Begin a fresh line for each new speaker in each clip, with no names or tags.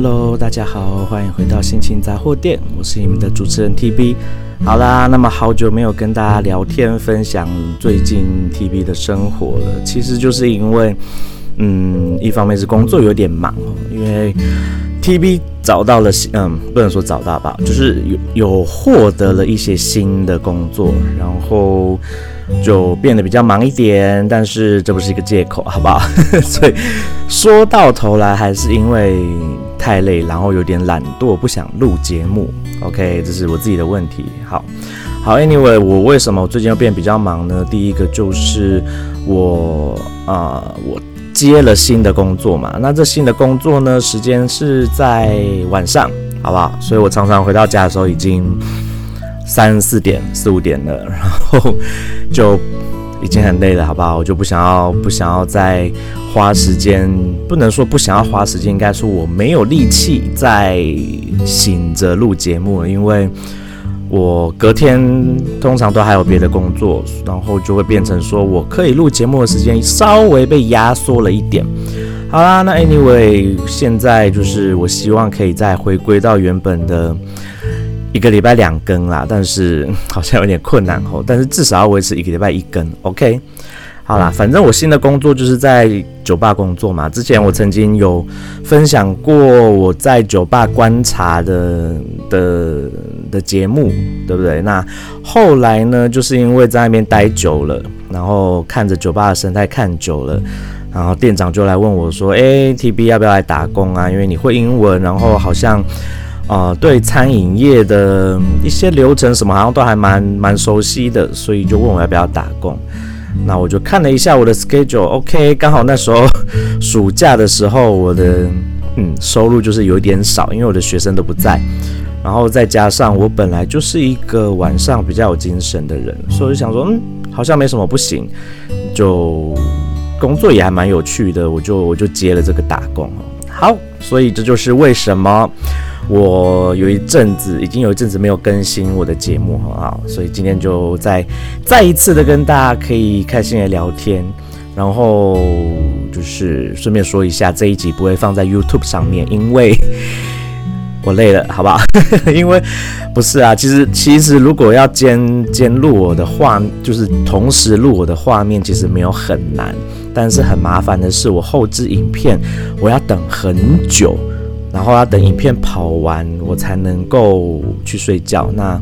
Hello，大家好，欢迎回到心情杂货店，我是你们的主持人 TB。好啦，那么好久没有跟大家聊天分享最近 TB 的生活了，其实就是因为，嗯，一方面是工作有点忙，因为 TB 找到了，嗯，不能说找到吧，就是有有获得了一些新的工作，然后。就变得比较忙一点，但是这不是一个借口，好不好？所以说到头来还是因为太累，然后有点懒惰，不想录节目。OK，这是我自己的问题。好，好，Anyway，我为什么最近要变比较忙呢？第一个就是我啊、我接了新的工作嘛。那这新的工作呢，时间是在晚上，好不好？所以我常常回到家的时候已经。三四点、四五点了，然后就已经很累了，好不好？我就不想要，不想要再花时间，不能说不想要花时间，应该说我没有力气再醒着录节目了，因为我隔天通常都还有别的工作，然后就会变成说我可以录节目的时间稍微被压缩了一点。好啦，那 anyway，现在就是我希望可以再回归到原本的。一个礼拜两更啦，但是好像有点困难哦。但是至少要维持一个礼拜一更，OK。好啦，反正我新的工作就是在酒吧工作嘛。之前我曾经有分享过我在酒吧观察的的的节目，对不对？那后来呢，就是因为在那边待久了，然后看着酒吧的生态看久了，然后店长就来问我说：“诶，TB 要不要来打工啊？因为你会英文，然后好像。”啊、呃，对餐饮业的一些流程什么，好像都还蛮蛮熟悉的，所以就问我要不要打工。那我就看了一下我的 schedule，OK，刚好那时候暑假的时候，我的嗯收入就是有点少，因为我的学生都不在，然后再加上我本来就是一个晚上比较有精神的人，所以我就想说，嗯，好像没什么不行，就工作也还蛮有趣的，我就我就接了这个打工。好，所以这就是为什么。我有一阵子，已经有一阵子没有更新我的节目，很好，所以今天就再再一次的跟大家可以开心的聊天，然后就是顺便说一下，这一集不会放在 YouTube 上面，因为我累了，好不好？因为不是啊，其实其实如果要兼兼录我的画，就是同时录我的画面，其实没有很难，但是很麻烦的是，我后置影片我要等很久。然后要等影片跑完，我才能够去睡觉。那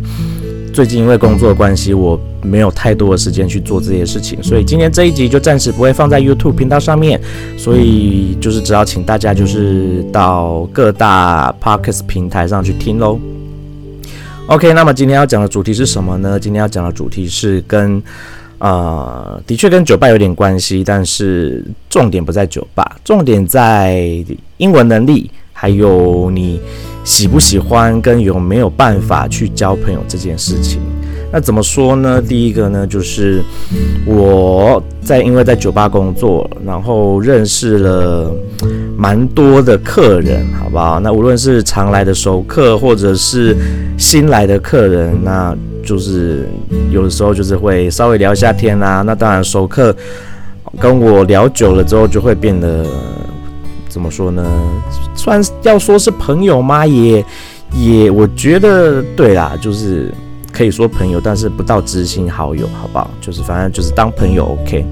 最近因为工作关系，我没有太多的时间去做这些事情，所以今天这一集就暂时不会放在 YouTube 频道上面。所以就是只要请大家就是到各大 Podcast 平台上去听喽。OK，那么今天要讲的主题是什么呢？今天要讲的主题是跟呃，的确跟酒吧有点关系，但是重点不在酒吧，重点在英文能力。还有你喜不喜欢跟有没有办法去交朋友这件事情，那怎么说呢？第一个呢，就是我在因为在酒吧工作，然后认识了蛮多的客人，好不好？那无论是常来的熟客，或者是新来的客人，那就是有的时候就是会稍微聊一下天啊。那当然熟客跟我聊久了之后，就会变得。怎么说呢？算要说是朋友吗？也也，我觉得对啦，就是可以说朋友，但是不到知心好友，好不好？就是反正就是当朋友，OK。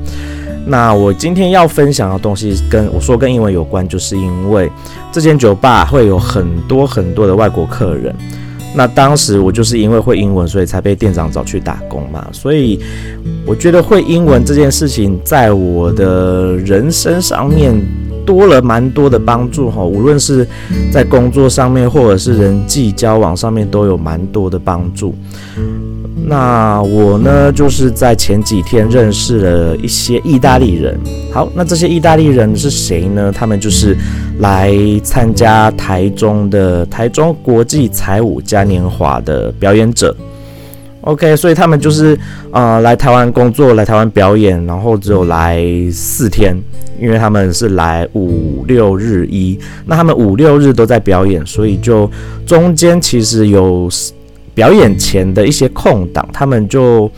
那我今天要分享的东西跟我说跟英文有关，就是因为这间酒吧会有很多很多的外国客人。那当时我就是因为会英文，所以才被店长找去打工嘛。所以我觉得会英文这件事情，在我的人生上面。多了蛮多的帮助哈，无论是在工作上面，或者是人际交往上面，都有蛮多的帮助。那我呢，就是在前几天认识了一些意大利人。好，那这些意大利人是谁呢？他们就是来参加台中的台中国际彩舞嘉年华的表演者。OK，所以他们就是呃来台湾工作，来台湾表演，然后只有来四天，因为他们是来五六日一，那他们五六日都在表演，所以就中间其实有表演前的一些空档，他们就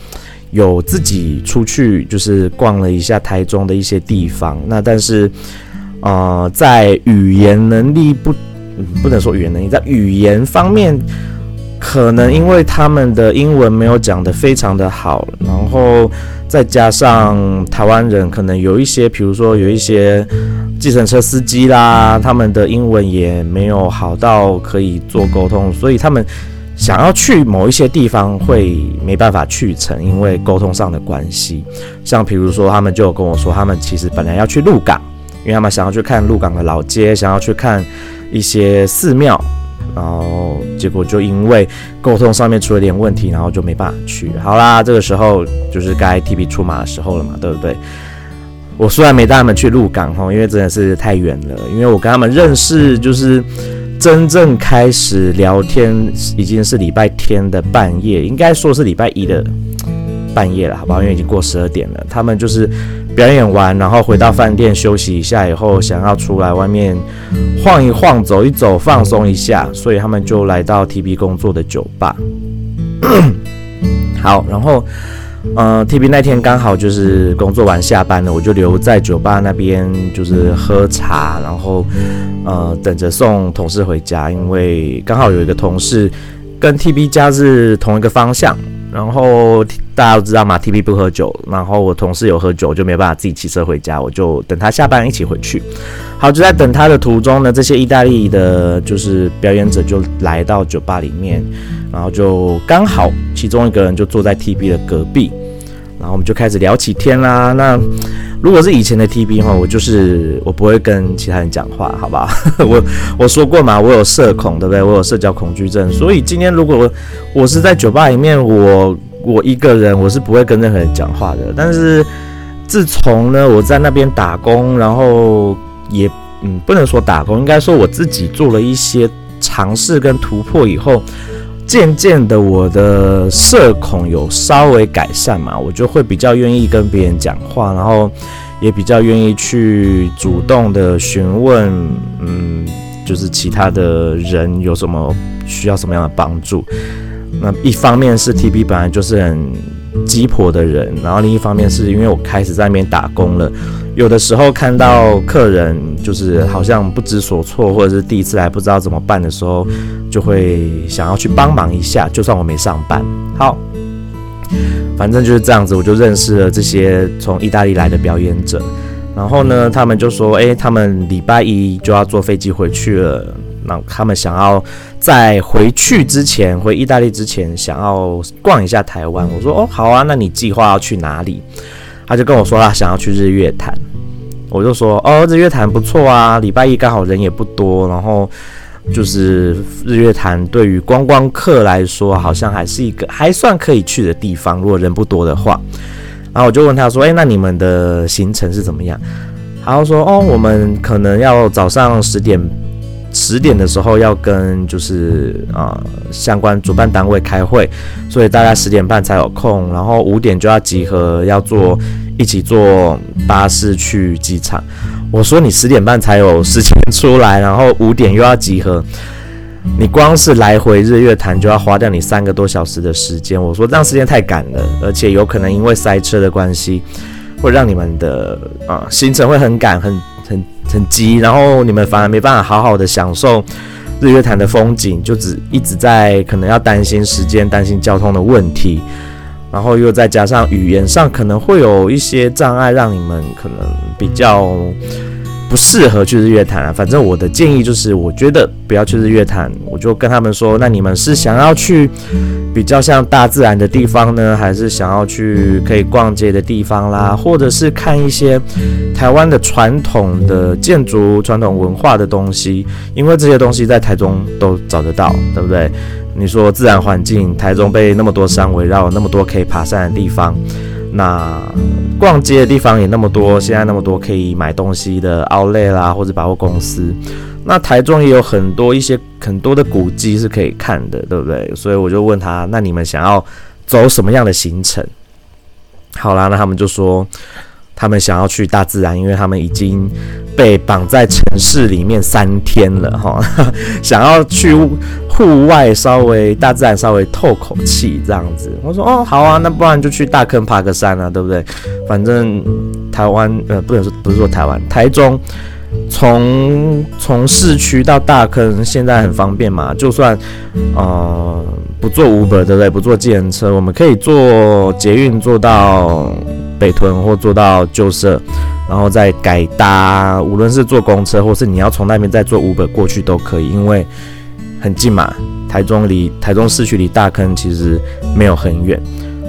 有自己出去就是逛了一下台中的一些地方。那但是呃在语言能力不嗯，不能说语言能力，在语言方面，可能因为他们的英文没有讲得非常的好，然后再加上台湾人可能有一些，比如说有一些计程车司机啦，他们的英文也没有好到可以做沟通，所以他们想要去某一些地方会没办法去成，因为沟通上的关系。像比如说，他们就有跟我说，他们其实本来要去鹿港，因为他们想要去看鹿港的老街，想要去看一些寺庙，然后结果就因为沟通上面出了点问题，然后就没办法去。好啦，这个时候就是该 TB 出马的时候了嘛，对不对？我虽然没带他们去鹿港哈，因为真的是太远了，因为我跟他们认识就是真正开始聊天已经是礼拜天的半夜，应该说是礼拜一的半夜了，好不好？因为已经过十二点了，他们就是。表演完，然后回到饭店休息一下以后，想要出来外面晃一晃、走一走、放松一下，所以他们就来到 TB 工作的酒吧。好，然后，呃，TB 那天刚好就是工作完下班了，我就留在酒吧那边，就是喝茶，然后，呃，等着送同事回家，因为刚好有一个同事跟 TB 家是同一个方向。然后大家都知道嘛，TB 不喝酒。然后我同事有喝酒，就没办法自己骑车回家，我就等他下班一起回去。好，就在等他的途中呢，这些意大利的，就是表演者就来到酒吧里面，然后就刚好其中一个人就坐在 TB 的隔壁，然后我们就开始聊起天啦。那如果是以前的 TB 哈，我就是我不会跟其他人讲话，好吧？我我说过嘛，我有社恐，对不对？我有社交恐惧症，所以今天如果我我是在酒吧里面，我我一个人，我是不会跟任何人讲话的。但是自从呢，我在那边打工，然后也嗯，不能说打工，应该说我自己做了一些尝试跟突破以后。渐渐的，我的社恐有稍微改善嘛，我就会比较愿意跟别人讲话，然后也比较愿意去主动的询问，嗯，就是其他的人有什么需要什么样的帮助。那一方面是 TB 本来就是很鸡婆的人，然后另一方面是因为我开始在那边打工了，有的时候看到客人就是好像不知所措，或者是第一次来不知道怎么办的时候，就会想要去帮忙一下，就算我没上班。好，反正就是这样子，我就认识了这些从意大利来的表演者，然后呢，他们就说，诶，他们礼拜一就要坐飞机回去了。那他们想要在回去之前，回意大利之前，想要逛一下台湾。我说哦，好啊，那你计划要去哪里？他就跟我说他想要去日月潭。我就说哦，日月潭不错啊，礼拜一刚好人也不多，然后就是日月潭对于观光客来说，好像还是一个还算可以去的地方，如果人不多的话。然后我就问他说，哎，那你们的行程是怎么样？然后说哦，我们可能要早上十点。十点的时候要跟就是啊、呃、相关主办单位开会，所以大概十点半才有空，然后五点就要集合，要坐一起坐巴士去机场。我说你十点半才有时间出来，然后五点又要集合，你光是来回日月潭就要花掉你三个多小时的时间。我说这样时间太赶了，而且有可能因为塞车的关系，会让你们的啊、行程会很赶很。很急，然后你们反而没办法好好的享受日月潭的风景，就只一直在可能要担心时间、担心交通的问题，然后又再加上语言上可能会有一些障碍，让你们可能比较。不适合去日月潭啊，反正我的建议就是，我觉得不要去日月潭。我就跟他们说，那你们是想要去比较像大自然的地方呢，还是想要去可以逛街的地方啦，或者是看一些台湾的传统的建筑、传统文化的东西？因为这些东西在台中都找得到，对不对？你说自然环境，台中被那么多山围绕，那么多可以爬山的地方。那逛街的地方也那么多，现在那么多可以买东西的奥莱啦，或者百货公司。那台中也有很多一些很多的古迹是可以看的，对不对？所以我就问他，那你们想要走什么样的行程？好啦，那他们就说。他们想要去大自然，因为他们已经被绑在城市里面三天了哈，想要去户外稍微大自然稍微透口气这样子。我说哦，好啊，那不然就去大坑爬个山啊，对不对？反正台湾呃不能说不是说台湾，台中从从市区到大坑现在很方便嘛，就算呃不坐 Uber 对不对？不坐计程车，我们可以坐捷运坐到北屯或坐到旧社，然后再改搭，无论是坐公车或是你要从那边再坐 Uber 过去都可以，因为很近嘛。台中离台中市区离大坑其实没有很远，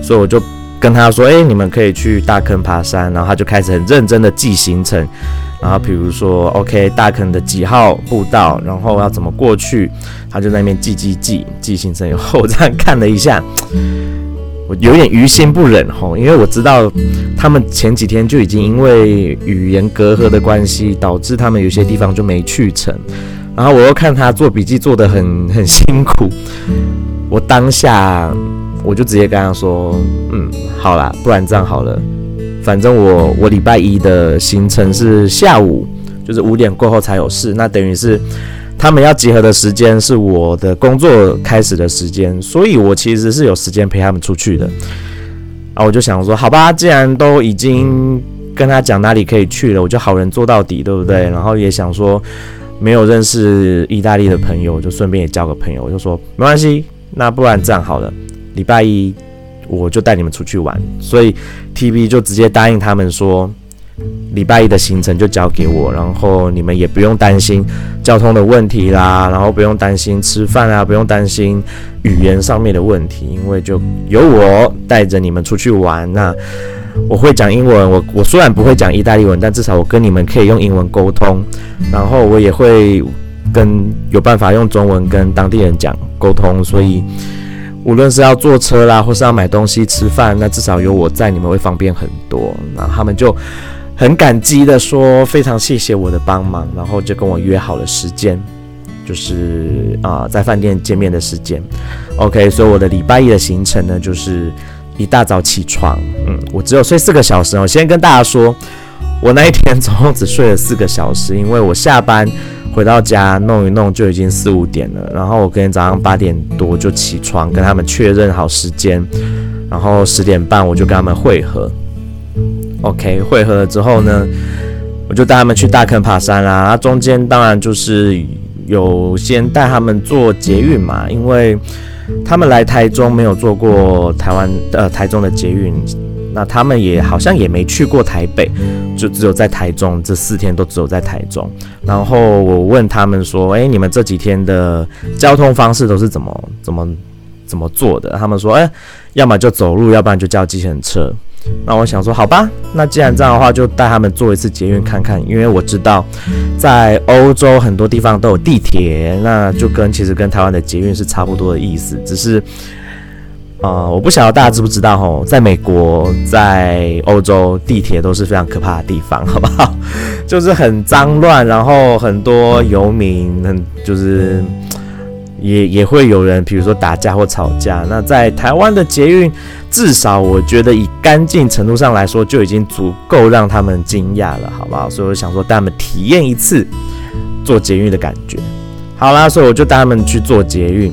所以我就跟他说：“哎，你们可以去大坑爬山。”然后他就开始很认真的记行程，然后比如说，OK，大坑的几号步道，然后要怎么过去，他就在那边记记记记行程。以后我这样看了一下，我有点于心不忍吼，因为我知道他们前几天就已经因为语言隔阂的关系，导致他们有些地方就没去成。然后我又看他做笔记做得很很辛苦，我当下我就直接跟他说，嗯，好啦，不然这样好了，反正我我礼拜一的行程是下午，就是五点过后才有事，那等于是他们要集合的时间是我的工作开始的时间，所以我其实是有时间陪他们出去的。然后我就想说，好吧，既然都已经跟他讲哪里可以去了，我就好人做到底，对不对？然后也想说。没有认识意大利的朋友，就顺便也交个朋友。我就说没关系，那不然这样好了，礼拜一我就带你们出去玩。所以 TB 就直接答应他们说，礼拜一的行程就交给我，然后你们也不用担心交通的问题啦，然后不用担心吃饭啊，不用担心语言上面的问题，因为就由我带着你们出去玩。那我会讲英文，我我虽然不会讲意大利文，但至少我跟你们可以用英文沟通，然后我也会跟有办法用中文跟当地人讲沟通，所以无论是要坐车啦，或是要买东西吃饭，那至少有我在，你们会方便很多。那他们就很感激的说，非常谢谢我的帮忙，然后就跟我约好了时间，就是啊、在饭店见面的时间。OK，所以我的礼拜一的行程呢，就是。一大早起床，嗯，我只有睡四个小时。我先跟大家说，我那一天总共只睡了四个小时，因为我下班回到家弄一弄就已经四五点了。然后我今天早上八点多就起床，跟他们确认好时间，然后十点半我就跟他们会合。OK，会合了之后呢，我就带他们去大坑爬山啦。那中间当然就是有先带他们坐捷运嘛，因为。他们来台中没有坐过台湾呃台中的捷运，那他们也好像也没去过台北，就只有在台中，这四天都只有在台中。然后我问他们说：“诶，你们这几天的交通方式都是怎么怎么怎么做的？”他们说：“诶，要么就走路，要不然就叫计程车。”那我想说，好吧，那既然这样的话，就带他们坐一次捷运看看，因为我知道在欧洲很多地方都有地铁，那就跟其实跟台湾的捷运是差不多的意思，只是啊、呃，我不晓得大家知不知道吼，在美国、在欧洲，地铁都是非常可怕的地方，好不好？就是很脏乱，然后很多游民，很就是。也也会有人，比如说打架或吵架。那在台湾的捷运，至少我觉得以干净程度上来说，就已经足够让他们惊讶了，好不好？所以我想说带他们体验一次坐捷运的感觉。好啦，所以我就带他们去坐捷运。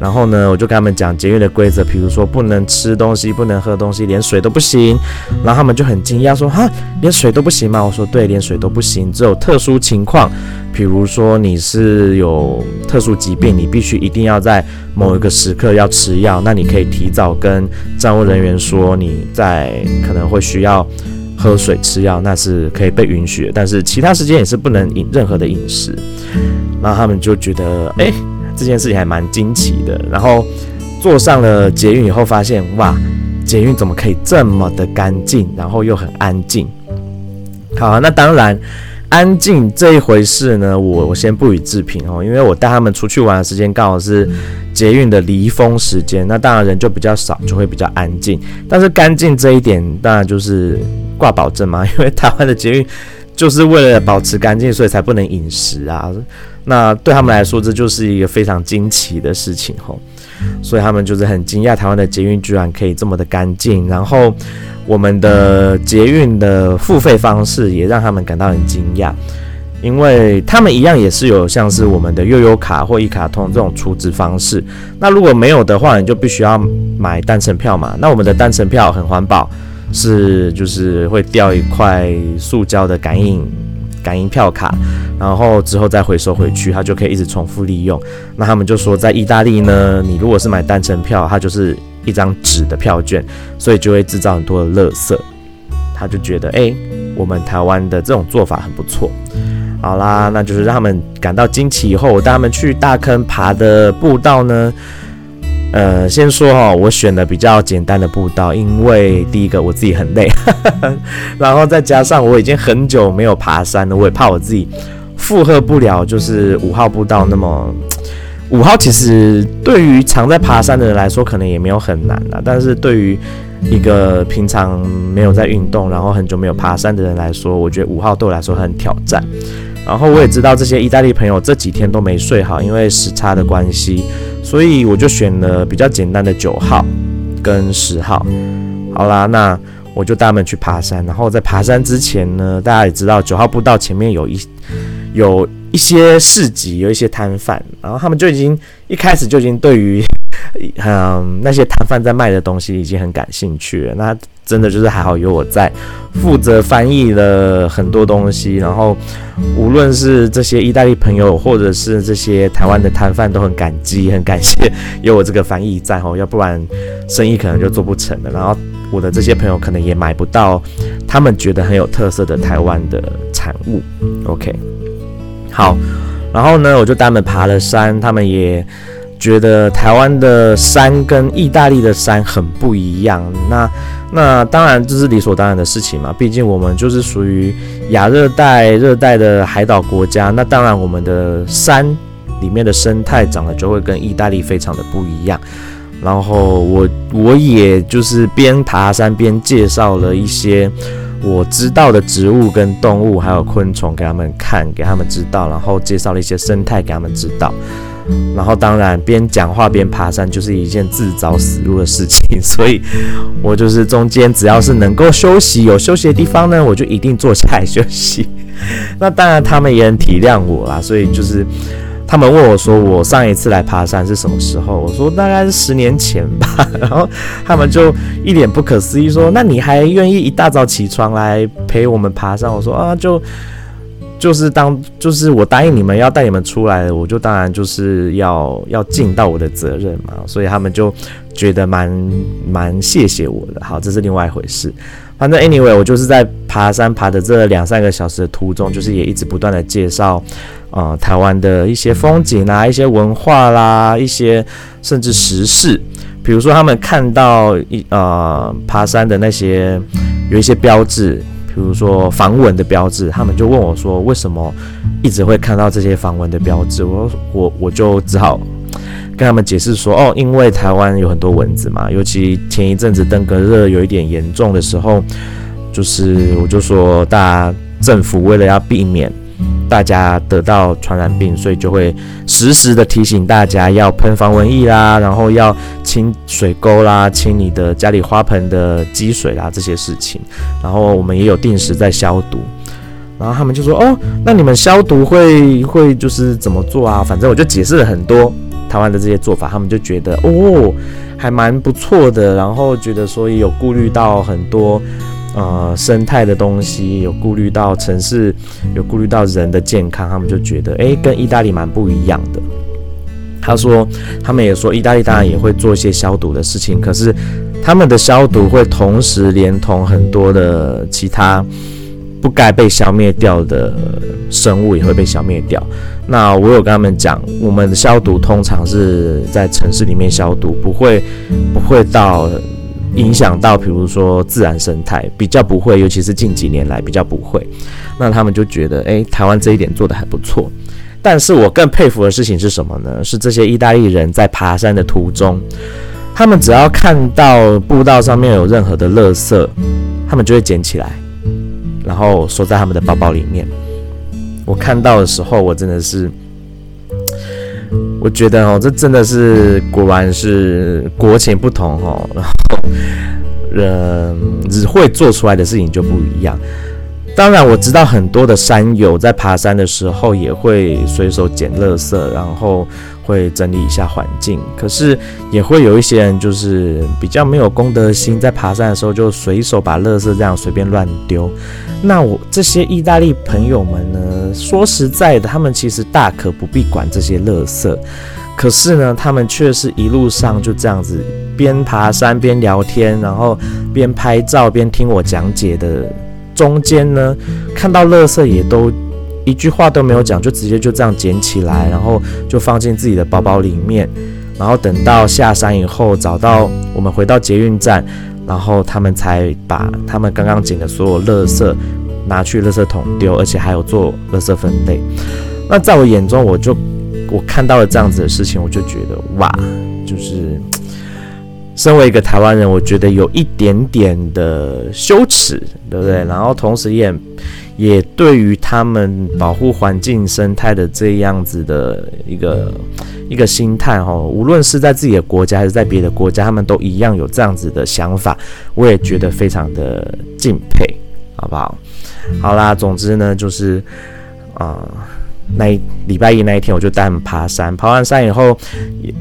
然后呢，我就跟他们讲节约的规则，比如说不能吃东西，不能喝东西，连水都不行。然后他们就很惊讶说：“哈，连水都不行吗？”我说：“对，连水都不行，只有特殊情况，比如说你是有特殊疾病，你必须一定要在某一个时刻要吃药，那你可以提早跟站务人员说你在可能会需要喝水吃药，那是可以被允许的。但是其他时间也是不能饮任何的饮食。”然后他们就觉得，哎。这件事情还蛮惊奇的，然后坐上了捷运以后，发现哇，捷运怎么可以这么的干净，然后又很安静。好啊，那当然，安静这一回事呢，我我先不予置评哦，因为我带他们出去玩的时间刚好是捷运的离峰时间，那当然人就比较少，就会比较安静。但是干净这一点，当然就是挂保证嘛，因为台湾的捷运就是为了保持干净，所以才不能饮食啊。那对他们来说，这就是一个非常惊奇的事情吼，所以他们就是很惊讶，台湾的捷运居然可以这么的干净。然后我们的捷运的付费方式也让他们感到很惊讶，因为他们一样也是有像是我们的悠游卡或一卡通这种储值方式。那如果没有的话，你就必须要买单程票嘛。那我们的单程票很环保，是就是会掉一块塑胶的感应。感应票卡，然后之后再回收回去，它就可以一直重复利用。那他们就说，在意大利呢，你如果是买单程票，它就是一张纸的票券，所以就会制造很多的垃圾。他就觉得，哎、我们台湾的这种做法很不错。好啦，那就是让他们感到惊奇以后，我带他们去大坑爬的步道呢。呃，先说哈，我选的比较简单的步道，因为第一个我自己很累，然后再加上我已经很久没有爬山了，我也怕我自己负荷不了，就是五号步道那么。五号其实对于常在爬山的人来说，可能也没有很难啦，但是对于一个平常没有在运动，然后很久没有爬山的人来说，我觉得五号对我来说很挑战。然后我也知道这些意大利朋友这几天都没睡好，因为时差的关系，所以我就选了比较简单的九号跟十号。好啦，那我就带他们去爬山。然后在爬山之前呢，大家也知道九号步道前面有一有一些市集，有一些摊贩，然后他们就已经一开始就已经对于 嗯那些摊贩在卖的东西已经很感兴趣了。那真的就是还好有我在，负责翻译了很多东西，然后无论是这些意大利朋友，或者是这些台湾的摊贩，都很感激，很感谢有我这个翻译在吼，要不然生意可能就做不成了。然后我的这些朋友可能也买不到他们觉得很有特色的台湾的产物。OK，好，然后呢，我就带他们爬了山，他们也觉得台湾的山跟意大利的山很不一样。那那当然这是理所当然的事情嘛，毕竟我们就是属于亚热带、热带的海岛国家。那当然我们的山里面的生态长得就会跟意大利非常的不一样。然后我我也就是边爬山边介绍了一些我知道的植物跟动物，还有昆虫给他们看，给他们知道，然后介绍了一些生态给他们知道。然后当然边讲话边爬山就是一件自找死路的事情，所以我就是中间只要是能够休息有休息的地方呢，我就一定坐下来休息。那当然他们也很体谅我啦，所以就是他们问我说，我上一次来爬山是什么时候？我说大概是十年前吧。然后他们就一脸不可思议说，那你还愿意一大早起床来陪我们爬山？我说啊就。就是当就是我答应你们要带你们出来，我就当然就是要要尽到我的责任嘛，所以他们就觉得蛮蛮谢谢我的。好，这是另外一回事。反正 anyway，我就是在爬山爬的这两三个小时的途中，就是也一直不断的介绍，呃，台湾的一些风景啊，一些文化啦，一些甚至时事，比如说他们看到一呃爬山的那些有一些标志。比如说防蚊的标志，他们就问我说：“为什么一直会看到这些防蚊的标志？”我我我就只好跟他们解释说：“哦，因为台湾有很多蚊子嘛，尤其前一阵子登革热有一点严重的时候，就是我就说，大家政府为了要避免。”大家得到传染病，所以就会时时的提醒大家要喷防蚊液啦，然后要清水沟啦，清你的家里花盆的积水啦这些事情。然后我们也有定时在消毒。然后他们就说：“哦，那你们消毒会会就是怎么做啊？”反正我就解释了很多台湾的这些做法，他们就觉得哦还蛮不错的，然后觉得说也有顾虑到很多。呃，生态的东西有顾虑到城市，有顾虑到人的健康，他们就觉得，诶，跟意大利蛮不一样的。他说，他们也说，意大利当然也会做一些消毒的事情，可是他们的消毒会同时连同很多的其他不该被消灭掉的生物也会被消灭掉。那我有跟他们讲，我们的消毒通常是在城市里面消毒，不会不会到。影响到，比如说自然生态比较不会，尤其是近几年来比较不会。那他们就觉得，诶，台湾这一点做得还不错。但是我更佩服的事情是什么呢？是这些意大利人在爬山的途中，他们只要看到步道上面有任何的垃圾，他们就会捡起来，然后收在他们的包包里面。我看到的时候，我真的是。我觉得哦，这真的是果然是国情不同哦，人只会做出来的事情就不一样。当然我知道很多的山友在爬山的时候也会随手捡垃圾，然后会整理一下环境。可是也会有一些人就是比较没有公德心，在爬山的时候就随手把垃圾这样随便乱丢。那我这些意大利朋友们呢，说实在的，他们其实大可不必管这些垃圾。可是呢，他们却是一路上就这样子边爬山边聊天，然后边拍照边听我讲解的。中间呢，看到垃圾也都一句话都没有讲，就直接就这样捡起来，然后就放进自己的包包里面。然后等到下山以后，找到我们回到捷运站，然后他们才把他们刚刚捡的所有垃圾拿去垃圾桶丢，而且还有做垃圾分类。那在我眼中，我就我看到了这样子的事情，我就觉得哇，就是。身为一个台湾人，我觉得有一点点的羞耻，对不对？然后同时也也对于他们保护环境生态的这样子的一个一个心态哈，无论是在自己的国家还是在别的国家，他们都一样有这样子的想法，我也觉得非常的敬佩，好不好？好啦，总之呢，就是啊、呃，那礼拜一那一天，我就带他们爬山，爬完山以后也。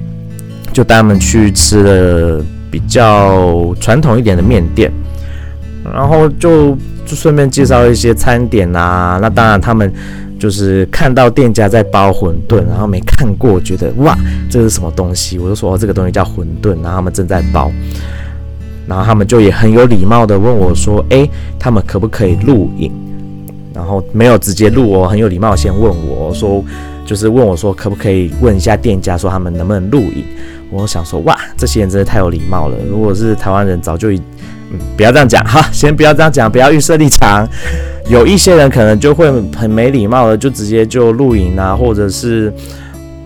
就带他们去吃了比较传统一点的面店，然后就就顺便介绍一些餐点啊。那当然他们就是看到店家在包馄饨，然后没看过，觉得哇，这是什么东西？我就说，这个东西叫馄饨，然后他们正在包，然后他们就也很有礼貌的问我说，诶，他们可不可以录影？然后没有直接录哦，很有礼貌先问我说，就是问我说可不可以问一下店家说他们能不能录影？我想说，哇，这些人真的太有礼貌了。如果是台湾人，早就，嗯，不要这样讲哈，先不要这样讲，不要预设立场。有一些人可能就会很没礼貌的，就直接就录影啊，或者是，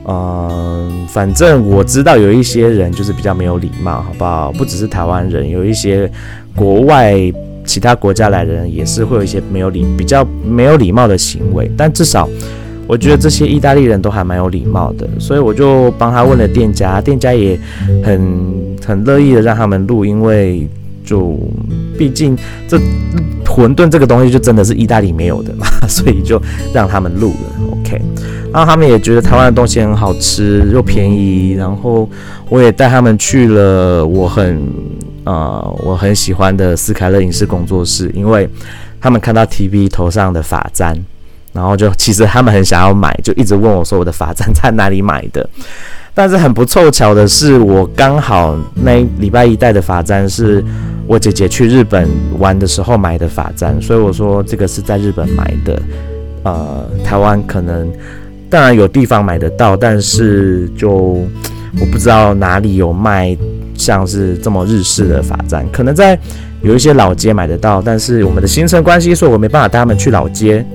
嗯、反正我知道有一些人就是比较没有礼貌，好不好？不只是台湾人，有一些国外其他国家来的人也是会有一些没有礼、比较没有礼貌的行为，但至少。我觉得这些意大利人都还蛮有礼貌的，所以我就帮他问了店家，店家也很很乐意的让他们录，因为就毕竟这馄饨这个东西就真的是意大利没有的嘛，所以就让他们录了。OK，然后他们也觉得台湾的东西很好吃又便宜，然后我也带他们去了我很呃我很喜欢的斯凯勒影视工作室，因为他们看到 TV 头上的发簪。然后就其实他们很想要买，就一直问我说我的发簪在哪里买的。但是很不凑巧的是，我刚好那礼拜一戴的发簪是我姐姐去日本玩的时候买的发簪，所以我说这个是在日本买的。呃，台湾可能当然有地方买得到，但是就我不知道哪里有卖像是这么日式的发簪，可能在有一些老街买得到，但是我们的行程关系，所以我没办法带他们去老街。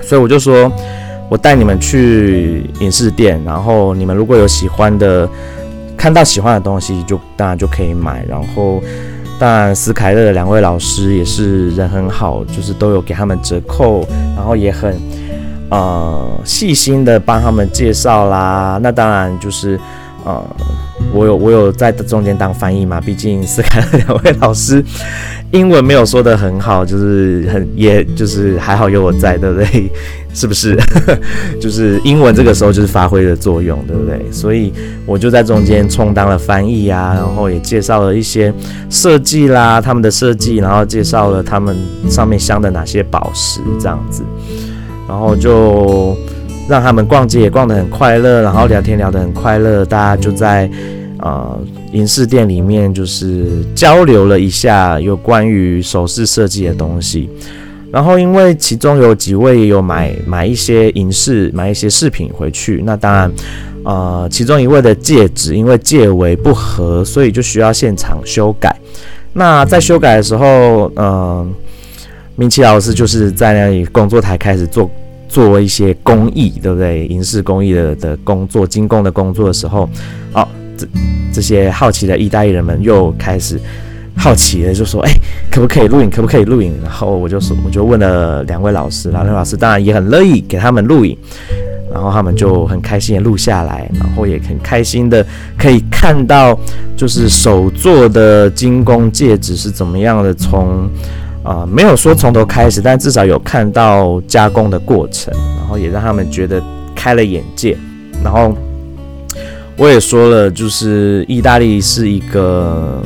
所以我就说，我带你们去影视店，然后你们如果有喜欢的，看到喜欢的东西，就当然就可以买。然后，当然斯凯勒的两位老师也是人很好，就是都有给他们折扣，然后也很呃细心的帮他们介绍啦。那当然就是呃，我有我有在中间当翻译嘛，毕竟斯凯勒两位老师。英文没有说得很好，就是很，也就是还好有我在，对不对？是不是？就是英文这个时候就是发挥的作用，对不对？所以我就在中间充当了翻译啊，然后也介绍了一些设计啦，他们的设计，然后介绍了他们上面镶的哪些宝石这样子，然后就让他们逛街也逛得很快乐，然后聊天聊得很快乐，大家就在。呃，银饰店里面就是交流了一下有关于首饰设计的东西，然后因为其中有几位有买买一些银饰，买一些饰品回去，那当然，呃，其中一位的戒指因为戒围不合，所以就需要现场修改。那在修改的时候，嗯、呃，明奇老师就是在那里工作台开始做做一些工艺，对不对？银饰工艺的的工作，精工的工作的时候，哦。这些好奇的意大利人们又开始好奇了，就说：“哎，可不可以录影？可不可以录影？”然后我就说，我就问了两位老师，两位老师当然也很乐意给他们录影，然后他们就很开心的录下来，然后也很开心的可以看到，就是手做的精工戒指是怎么样的从啊、没有说从头开始，但至少有看到加工的过程，然后也让他们觉得开了眼界。然后我也说了，就是意大利是一个，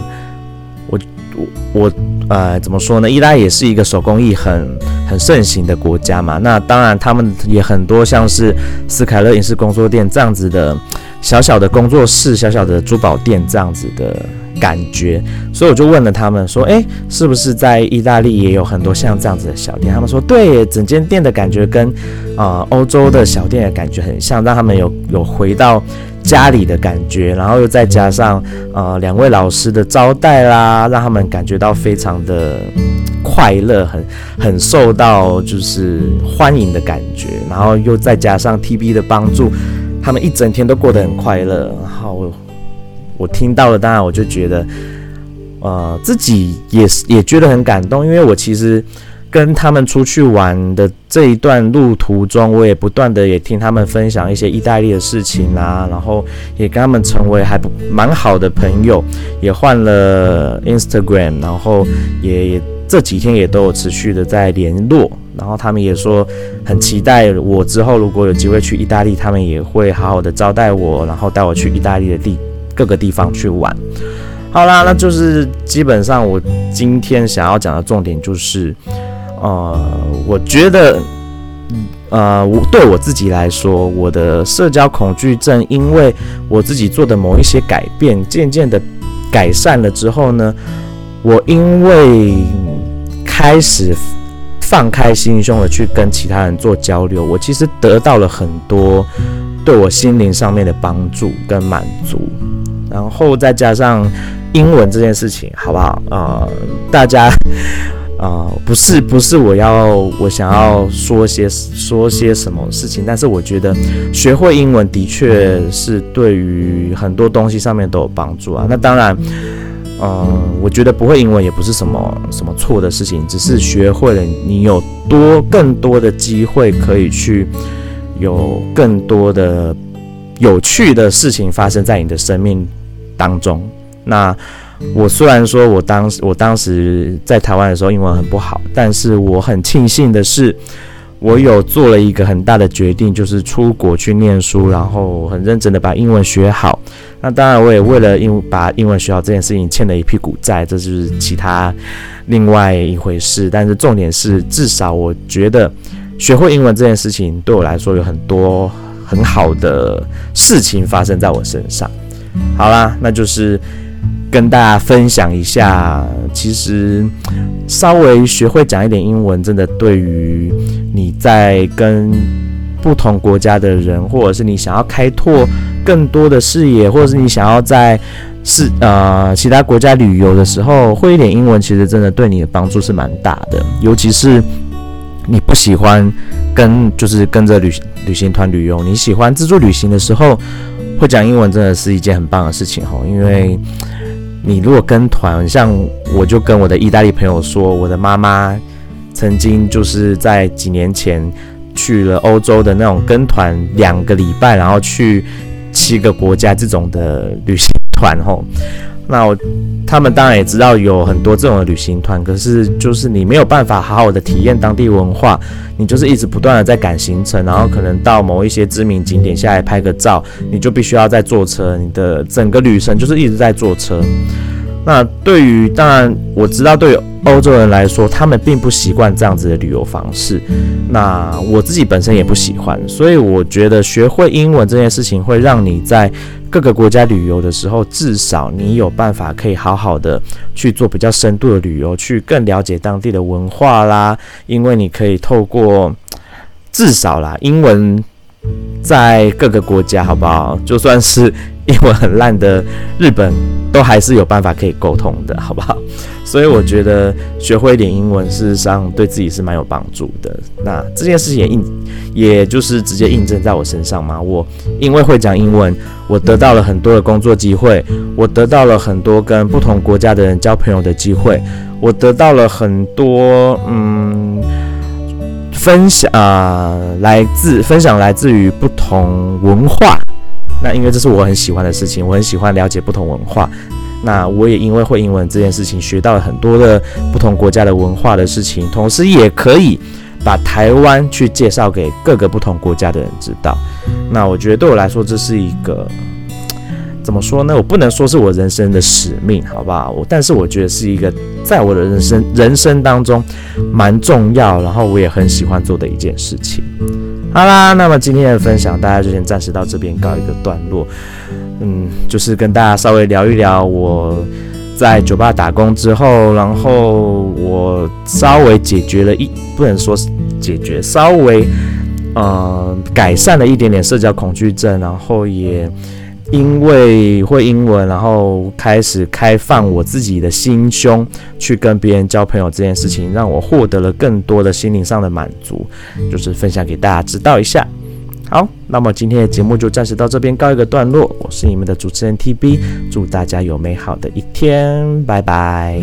我我我呃，怎么说呢？意大利也是一个手工艺很很盛行的国家嘛。那当然，他们也很多像是斯凯勒影视工作店这样子的小小的工作室、小小的珠宝店这样子的。感觉，所以我就问了他们说：“诶，是不是在意大利也有很多像这样子的小店？”他们说：“对，整间店的感觉跟啊、欧洲的小店的感觉很像，让他们有有回到家里的感觉，然后又再加上呃两位老师的招待啦，让他们感觉到非常的快乐，很很受到就是欢迎的感觉，然后又再加上 TB 的帮助，他们一整天都过得很快乐，然后。”我听到了，当然我就觉得，呃，自己也是也觉得很感动，因为我其实跟他们出去玩的这一段路途中，我也不断的也听他们分享一些意大利的事情啊，然后也跟他们成为还不蛮好的朋友，也换了 Instagram，然后也也这几天也都有持续的在联络，然后他们也说很期待我之后如果有机会去意大利，他们也会好好的招待我，然后带我去意大利的地。各个地方去玩，好啦，那就是基本上我今天想要讲的重点就是，呃，我觉得，呃，我对我自己来说，我的社交恐惧症，因为我自己做的某一些改变，渐渐的改善了之后呢，我因为开始放开心胸的去跟其他人做交流，我其实得到了很多对我心灵上面的帮助跟满足。然后再加上英文这件事情，好不好？呃，大家，呃，不是不是我要我想要说些说些什么事情，但是我觉得学会英文的确是对于很多东西上面都有帮助啊。那当然，呃，我觉得不会英文也不是什么什么错的事情，只是学会了，你有多更多的机会可以去有更多的。有趣的事情发生在你的生命当中。那我虽然说我当时我当时在台湾的时候英文很不好，但是我很庆幸的是，我有做了一个很大的决定，就是出国去念书，然后很认真的把英文学好。那当然，我也为了英把英文学好这件事情欠了一屁股债，这就是其他另外一回事。但是重点是，至少我觉得学会英文这件事情对我来说有很多。很好的事情发生在我身上。好啦，那就是跟大家分享一下。其实稍微学会讲一点英文，真的对于你在跟不同国家的人，或者是你想要开拓更多的视野，或者是你想要在是呃其他国家旅游的时候，会一点英文，其实真的对你的帮助是蛮大的，尤其是。你不喜欢跟就是跟着旅旅行团旅游，你喜欢自助旅行的时候，会讲英文真的是一件很棒的事情哦。因为你如果跟团，像我就跟我的意大利朋友说，我的妈妈曾经就是在几年前去了欧洲的那种跟团两个礼拜，然后去七个国家这种的旅行团吼。那我，他们当然也知道有很多这种旅行团，可是就是你没有办法好好的体验当地文化，你就是一直不断的在赶行程，然后可能到某一些知名景点下来拍个照，你就必须要再坐车，你的整个旅程就是一直在坐车。那对于当然我知道，对于欧洲人来说，他们并不习惯这样子的旅游方式。那我自己本身也不喜欢，所以我觉得学会英文这件事情会让你在各个国家旅游的时候，至少你有办法可以好好的去做比较深度的旅游，去更了解当地的文化啦。因为你可以透过至少啦，英文在各个国家，好不好？就算是。英文很烂的日本都还是有办法可以沟通的，好不好？所以我觉得学会一点英文，事实上对自己是蛮有帮助的。那这件事情也印，也就是直接印证在我身上嘛。我因为会讲英文，我得到了很多的工作机会，我得到了很多跟不同国家的人交朋友的机会，我得到了很多嗯分享啊、来自分享来自于不同文化。那因为这是我很喜欢的事情，我很喜欢了解不同文化。那我也因为会英文这件事情，学到了很多的不同国家的文化的事情，同时也可以把台湾去介绍给各个不同国家的人知道。那我觉得对我来说，这是一个。怎么说呢？我不能说是我人生的使命，好不好？我但是我觉得是一个在我的人生人生当中蛮重要，然后我也很喜欢做的一件事情。好啦，那么今天的分享大家就先暂时到这边告一个段落。嗯，就是跟大家稍微聊一聊我在酒吧打工之后，然后我稍微解决了一，不能说解决，稍微嗯改善了一点点社交恐惧症，然后也。因为会英文，然后开始开放我自己的心胸，去跟别人交朋友这件事情，让我获得了更多的心灵上的满足，就是分享给大家知道一下。好，那么今天的节目就暂时到这边告一个段落。我是你们的主持人 TB，祝大家有美好的一天，拜拜。